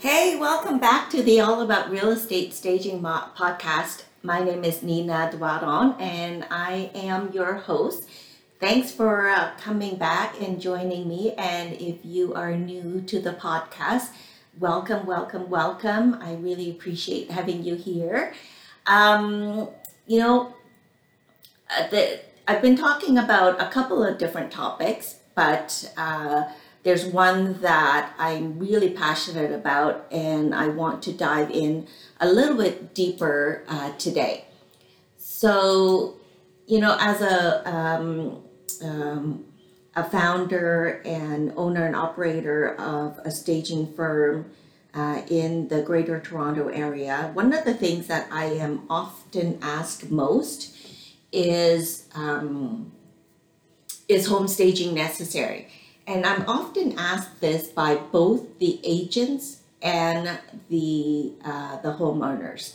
Hey, welcome back to the All About Real Estate Staging podcast. My name is Nina Duaron and I am your host. Thanks for uh, coming back and joining me. And if you are new to the podcast, welcome, welcome, welcome. I really appreciate having you here. Um, you know, uh, the, I've been talking about a couple of different topics, but uh, there's one that I'm really passionate about, and I want to dive in a little bit deeper uh, today. So, you know, as a um, um, a founder and owner and operator of a staging firm uh, in the Greater Toronto area, one of the things that I am often asked most is um, is home staging necessary? And I'm often asked this by both the agents and the uh, the homeowners.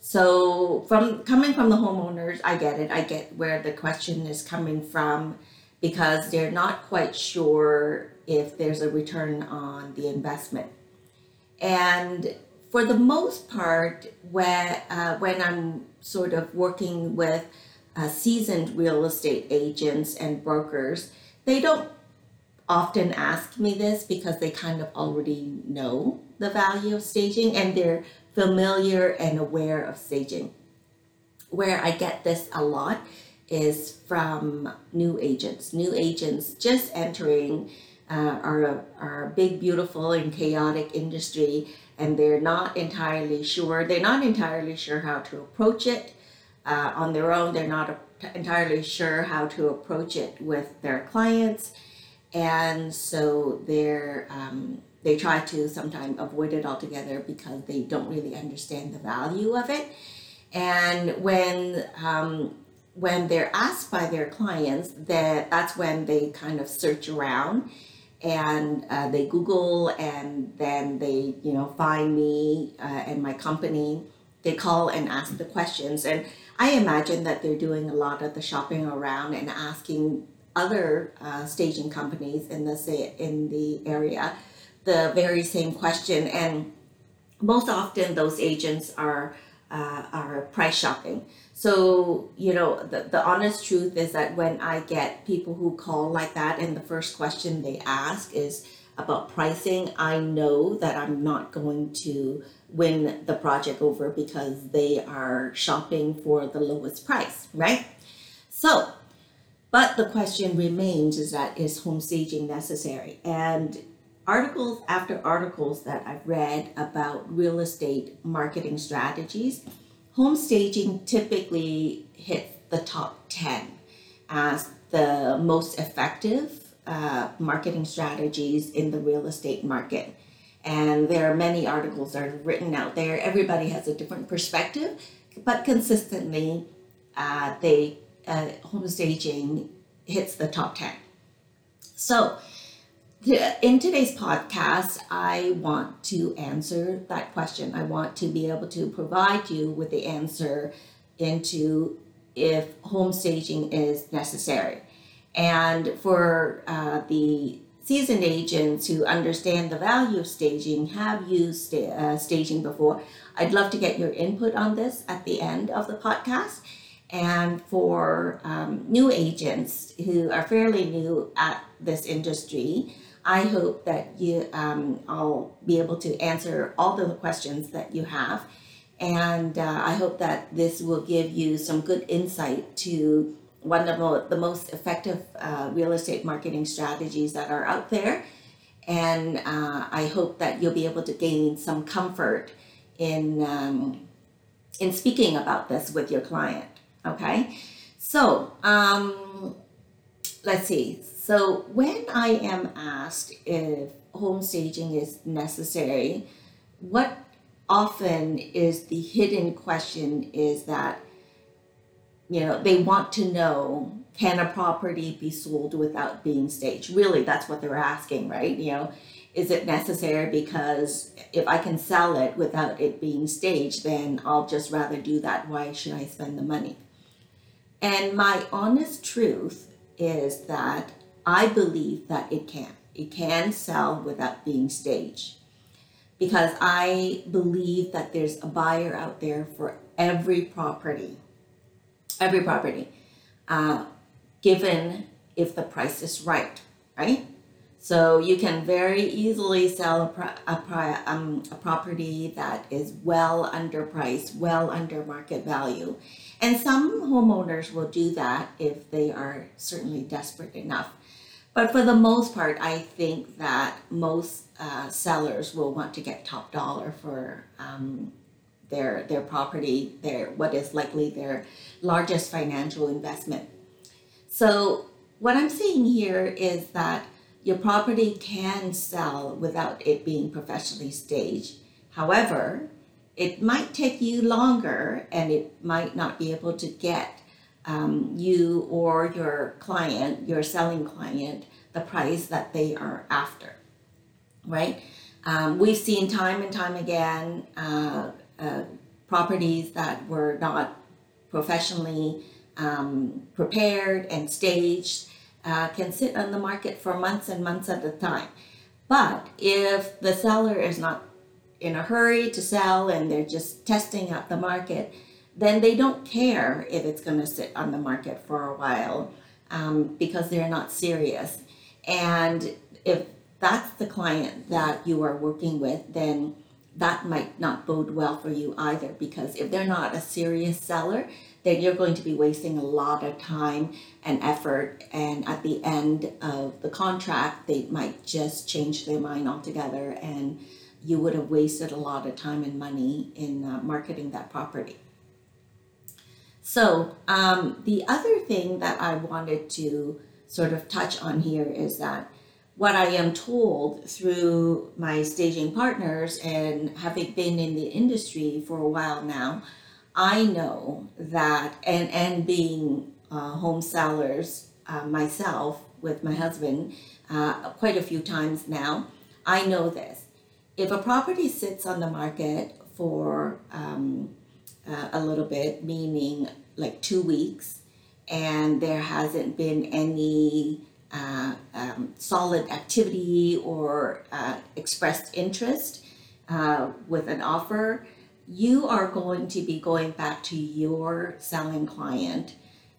So from coming from the homeowners, I get it. I get where the question is coming from because they're not quite sure if there's a return on the investment. And for the most part, when uh, when I'm sort of working with uh, seasoned real estate agents and brokers, they don't often ask me this because they kind of already know the value of staging and they're familiar and aware of staging. Where I get this a lot is from new agents, new agents just entering uh, our, our big, beautiful, and chaotic industry, and they're not entirely sure. They're not entirely sure how to approach it uh, on their own. They're not entirely sure how to approach it with their clients, and so they're um, they try to sometimes avoid it altogether because they don't really understand the value of it. And when um, when they're asked by their clients, that that's when they kind of search around and uh, they Google and then they you know find me uh, and my company. They call and ask the questions, and I imagine that they're doing a lot of the shopping around and asking other uh, staging companies in the say in the area the very same question. And most often, those agents are uh, are price shopping. So you know the the honest truth is that when I get people who call like that, and the first question they ask is about pricing, I know that I'm not going to win the project over because they are shopping for the lowest price, right? So, but the question remains is that is home staging necessary? And articles after articles that I've read about real estate marketing strategies, home staging typically hits the top 10 as the most effective uh, marketing strategies in the real estate market. And there are many articles that are written out there. Everybody has a different perspective, but consistently, uh, they uh, home staging hits the top 10. So, in today's podcast, I want to answer that question. I want to be able to provide you with the answer into if home staging is necessary. And for uh, the seasoned agents who understand the value of staging, have used sta- uh, staging before, I'd love to get your input on this at the end of the podcast. And for um, new agents who are fairly new at this industry, I hope that you, um, I'll be able to answer all the questions that you have. And uh, I hope that this will give you some good insight to one of the most effective uh, real estate marketing strategies that are out there. And uh, I hope that you'll be able to gain some comfort in, um, in speaking about this with your client. Okay, so um, let's see. So when I am asked if home staging is necessary, what often is the hidden question is that you know they want to know can a property be sold without being staged? Really that's what they're asking right? You know is it necessary because if i can sell it without it being staged then i'll just rather do that. Why should i spend the money and my honest truth is that i believe that it can it can sell without being staged because I believe that there's a buyer out there for every property, every property, uh, given if the price is right, right? So you can very easily sell a, a, um, a property that is well underpriced, well under market value. And some homeowners will do that if they are certainly desperate enough. But for the most part, I think that most uh, sellers will want to get top dollar for um, their their property, their what is likely their largest financial investment. So what I'm saying here is that your property can sell without it being professionally staged. However, it might take you longer and it might not be able to get um, you or your client, your selling client, the price that they are after, right? Um, we've seen time and time again uh, uh, properties that were not professionally um, prepared and staged uh, can sit on the market for months and months at a time. But if the seller is not in a hurry to sell and they're just testing out the market, then they don't care if it's going to sit on the market for a while um, because they're not serious. And if that's the client that you are working with, then that might not bode well for you either because if they're not a serious seller, then you're going to be wasting a lot of time and effort. And at the end of the contract, they might just change their mind altogether, and you would have wasted a lot of time and money in uh, marketing that property. So, um, the other thing that I wanted to sort of touch on here is that what I am told through my staging partners and having been in the industry for a while now, I know that, and, and being uh, home sellers uh, myself with my husband uh, quite a few times now, I know this. If a property sits on the market for um, uh, a little bit, meaning like two weeks, and there hasn't been any uh, um, solid activity or uh, expressed interest with an offer, you are going to be going back to your selling client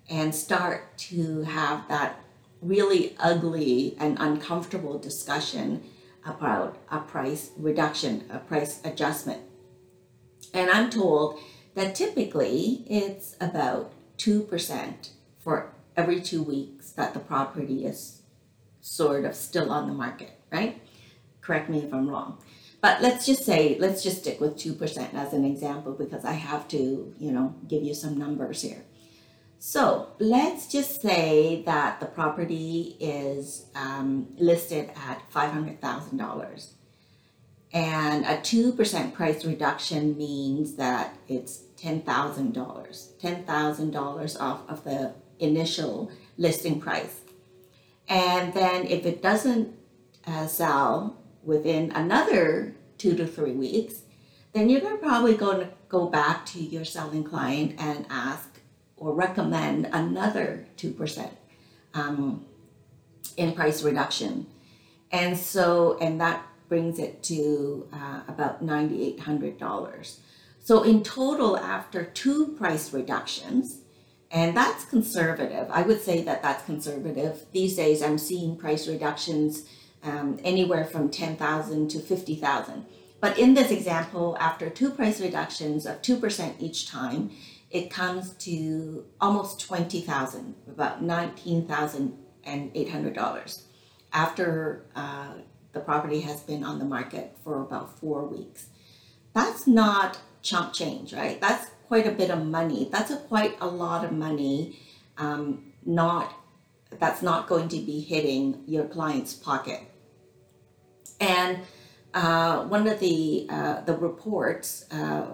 and start to have that really ugly and uncomfortable discussion about a price reduction, a price adjustment. And I'm told that typically it's about 2% for every two weeks that the property is sort of still on the market, right? Correct me if I'm wrong. But let's just say, let's just stick with 2% as an example because I have to, you know, give you some numbers here. So let's just say that the property is um, listed at $500,000. And a 2% price reduction means that it's $10,000, $10,000 off of the initial listing price. And then if it doesn't uh, sell within another two to three weeks, then you're going to probably going to go back to your selling client and ask or recommend another 2% um, in price reduction. And so, and that brings it to uh, about $9,800. So, in total, after two price reductions, and that's conservative. I would say that that's conservative. These days, I'm seeing price reductions um, anywhere from 10,000 to 50,000. But in this example, after two price reductions of 2% each time, it comes to almost 20,000, about $19,800 after uh, the property has been on the market for about four weeks. That's not chump change, right? That's quite a bit of money. That's a quite a lot of money. Um, not that's not going to be hitting your client's pocket. And uh, one of the uh, the reports uh,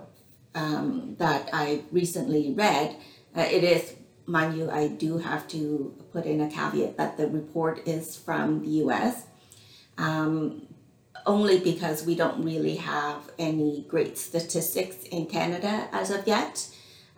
um, that I recently read, uh, it is mind you, I do have to put in a caveat that the report is from the U.S. Um, only because we don't really have any great statistics in Canada as of yet.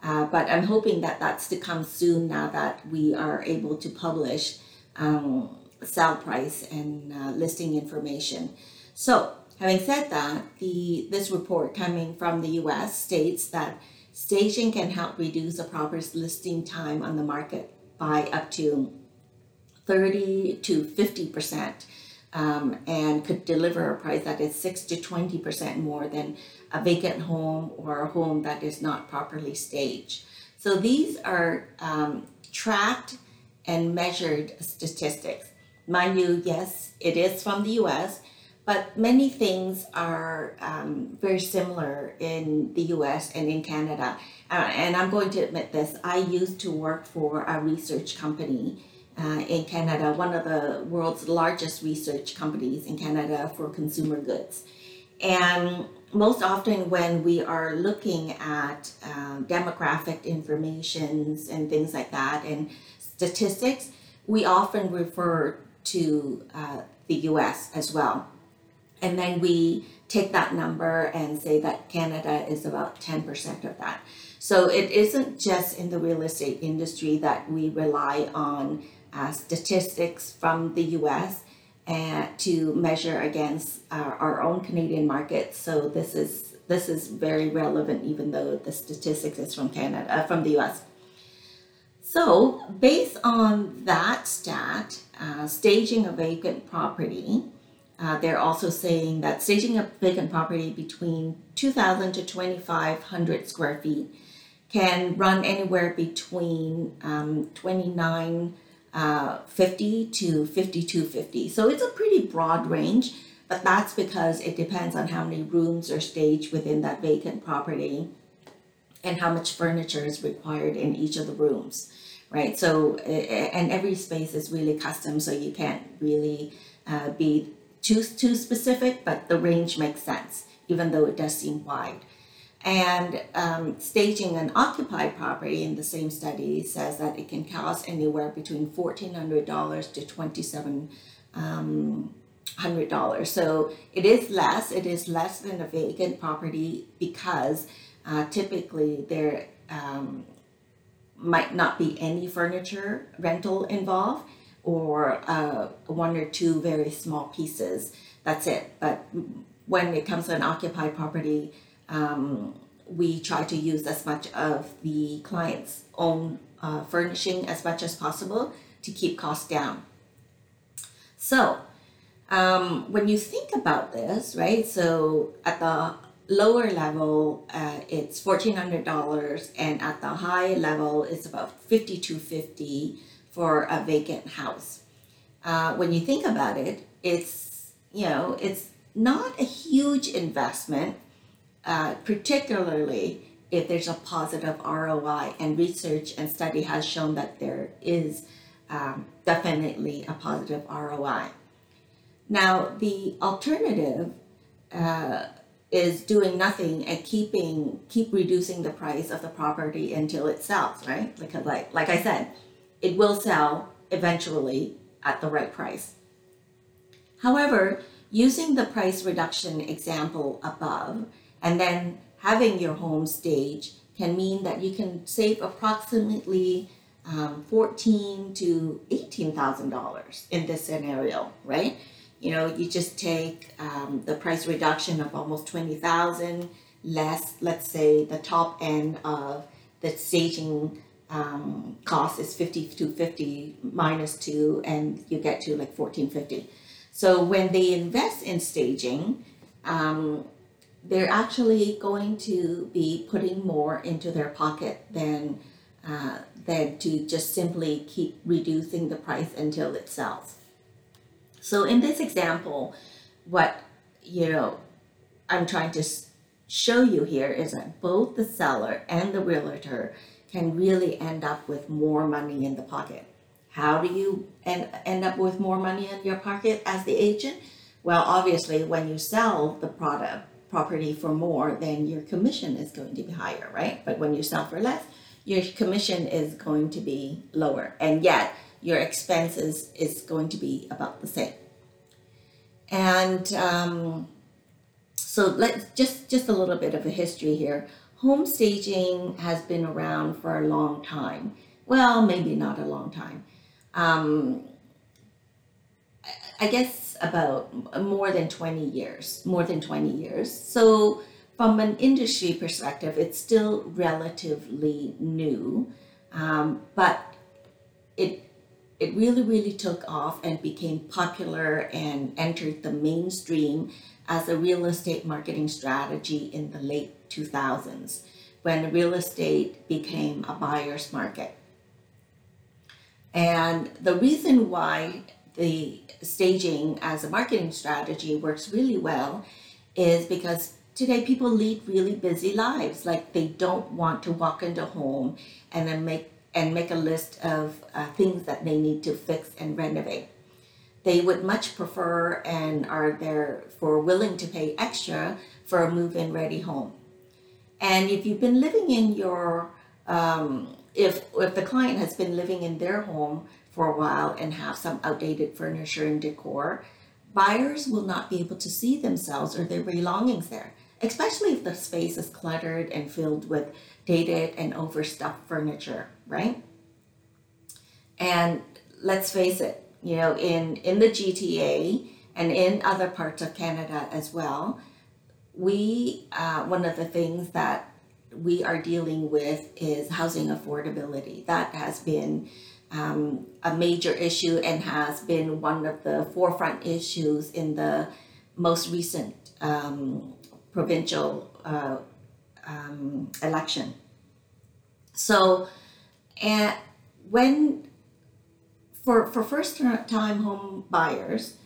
Uh, but I'm hoping that that's to come soon now that we are able to publish um, sale price and uh, listing information. So having said that, the this report coming from the U.S. states that staging can help reduce a property's listing time on the market by up to 30 to 50 percent um, and could deliver a price that is 6 to 20 percent more than a vacant home or a home that is not properly staged. So these are um, tracked and measured statistics. Mind you, yes, it is from the US, but many things are um, very similar in the US and in Canada. Uh, and I'm going to admit this I used to work for a research company uh, in Canada, one of the world's largest research companies in Canada for consumer goods. And most often, when we are looking at um, demographic informations and things like that and statistics, we often refer to uh, the US as well. And then we take that number and say that Canada is about 10% of that. So it isn't just in the real estate industry that we rely on uh, statistics from the US and to measure against our, our own Canadian market. So this is this is very relevant, even though the statistics is from Canada, uh, from the U.S. So based on that stat, uh, staging a vacant property, uh, they're also saying that staging a vacant property between 2,000 to 2,500 square feet can run anywhere between um, 29 uh, 50 to 5250. So it's a pretty broad range, but that's because it depends on how many rooms are staged within that vacant property and how much furniture is required in each of the rooms, right? So, and every space is really custom, so you can't really uh, be too, too specific, but the range makes sense, even though it does seem wide. And um, staging an occupied property in the same study says that it can cost anywhere between $1,400 to $2,700. Um, so it is less, it is less than a vacant property because uh, typically there um, might not be any furniture rental involved or uh, one or two very small pieces. That's it. But when it comes to an occupied property, um, we try to use as much of the client's own uh, furnishing as much as possible to keep costs down. So, um, when you think about this, right? So at the lower level, uh, it's fourteen hundred dollars, and at the high level, it's about fifty two fifty for a vacant house. Uh, when you think about it, it's you know it's not a huge investment uh, particularly if there's a positive ROI. And research and study has shown that there is um, definitely a positive ROI. Now, the alternative uh, is doing nothing and keeping keep reducing the price of the property until it sells, right? Because, like like I said, it will sell eventually at the right price. However, using the price reduction example above, and then having your home stage can mean that you can save approximately um, fourteen to eighteen thousand dollars in this scenario, right? You know, you just take um, the price reduction of almost twenty thousand less, let's say, the top end of the staging um, cost is fifty to fifty minus two, and you get to like fourteen fifty. So when they invest in staging, um, they're actually going to be putting more into their pocket than uh, than to just simply keep reducing the price until it sells. So in this example, what you know I'm trying to show you here is that both the seller and the realtor can really end up with more money in the pocket. How do you end, end up with more money in your pocket as the agent? Well, obviously, when you sell the product, property for more, then your commission is going to be higher, right? But when you sell for less, your commission is going to be lower, and yet your expenses is going to be about the same. And um, so let's just just a little bit of a history here. Home staging has been around for a long time. Well, maybe not a long time. Um, I guess about more than 20 years, more than 20 years. So, from an industry perspective, it's still relatively new, um, but it it really, really took off and became popular and entered the mainstream as a real estate marketing strategy in the late 2000s when real estate became a buyer's market. And the reason why the staging as a marketing strategy works really well is because today people lead really busy lives. Like they don't want to walk into a home and then make and make a list of uh, things that they need to fix and renovate. They would much prefer and are therefore willing to pay extra for a move-in ready home. And if you've been living in your, um, if if the client has been living in their home for a while and have some outdated furniture and decor, buyers will not be able to see themselves or their belongings there, especially if the space is cluttered and filled with dated and overstuffed furniture, right? And let's face it, you know, in, in the GTA and in other parts of Canada as well, we, uh, one of the things that we are dealing with is housing affordability. That has been um, a major issue and has been one of the forefront issues in the most recent um, provincial uh, um, election. So, and when for for first time home buyers,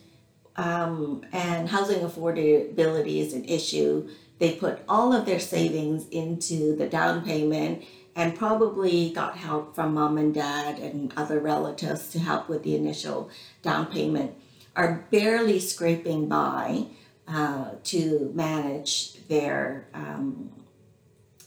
um, and housing affordability is an issue. They put all of their savings into the down payment and probably got help from mom and dad and other relatives to help with the initial down payment, are barely scraping by uh, to manage their um,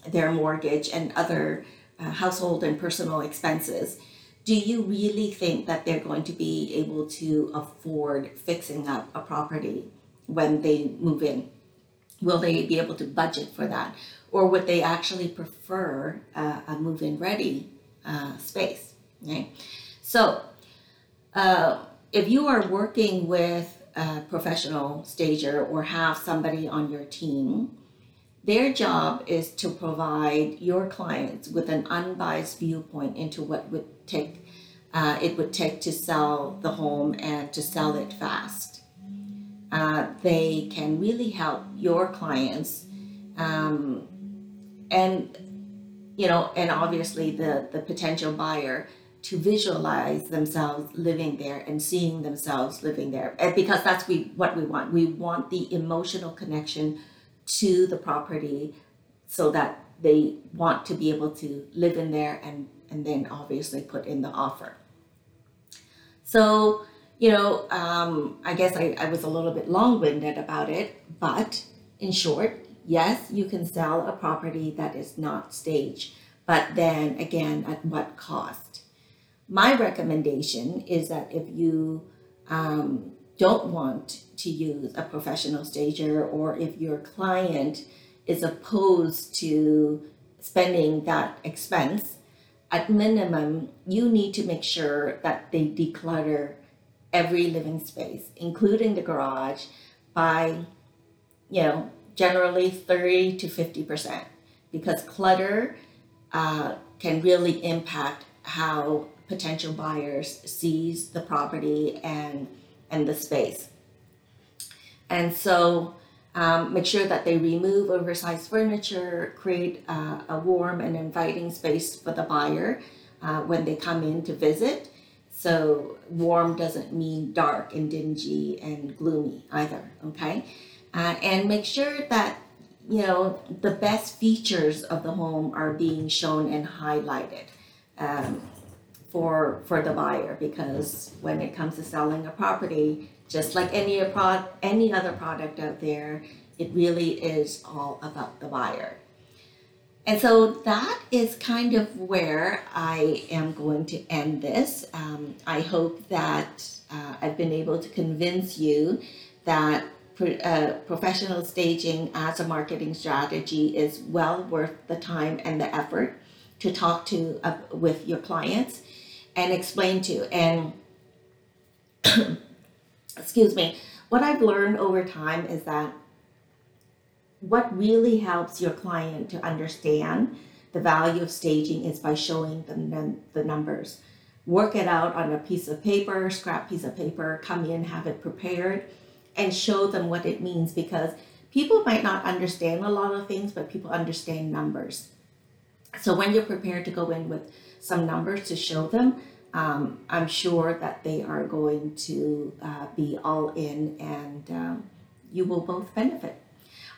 their mortgage and other uh, household and personal expenses. Do you really think that they're going to be able to afford fixing up a property when they move in? Will they be able to budget for that? Or would they actually prefer uh, a move in ready uh, space? Right? So, uh, if you are working with a professional stager or have somebody on your team, their job is to provide your clients with an unbiased viewpoint into what would take uh, it would take to sell the home and to sell it fast. Uh, they can really help your clients um, and you know and obviously the the potential buyer to visualize themselves living there and seeing themselves living there because that's we what we want we want the emotional connection to the property so that they want to be able to live in there and and then obviously put in the offer so you know um, i guess I, I was a little bit long-winded about it but in short yes, you can sell a property that is not staged, but then again, at what cost? My recommendation is that if you um, don't want to use a professional stager or if your client is opposed to spending that expense, at minimum, you need to make sure that they declutter every living space, including the garage, by, you know, generally 30 to 50% because clutter uh, can really impact how potential buyers sees the property and and the space. And so um, make sure that they remove oversized furniture create uh, a warm and inviting space for the buyer uh, when they come in to visit. So warm doesn't mean dark and dingy and gloomy either okay? Uh, and make sure that you know the best features of the home are being shown and highlighted. Um, for for the buyer because when it comes to selling a property just like any any other product out there it really is all about the buyer and so that is kind of where I am going to end this. Um, I hope that uh, I've been able to convince you that uh, professional staging as a marketing strategy is well worth the time and the effort to talk to uh, with your clients and explain to and excuse me what I've learned over time is that what really helps your client to understand the value of staging is by showing them the numbers. Work it out on a piece of paper, scrap piece of paper, come in, have it prepared, and show them what it means because people might not understand a lot of things, but people understand numbers. So when you're prepared to go in with some numbers to show them, um, I'm sure that they are going to uh, be all in and um, you will both benefit.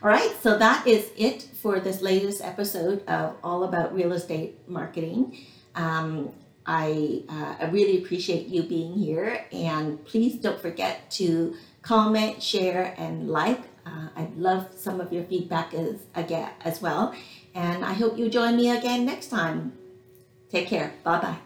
All right, so that is it for this latest episode of All About Real Estate Marketing. Um, I, uh, I really appreciate you being here, and please don't forget to comment, share, and like. Uh, I'd love some of your feedback as, again, as well. And I hope you join me again next time. Take care. Bye bye.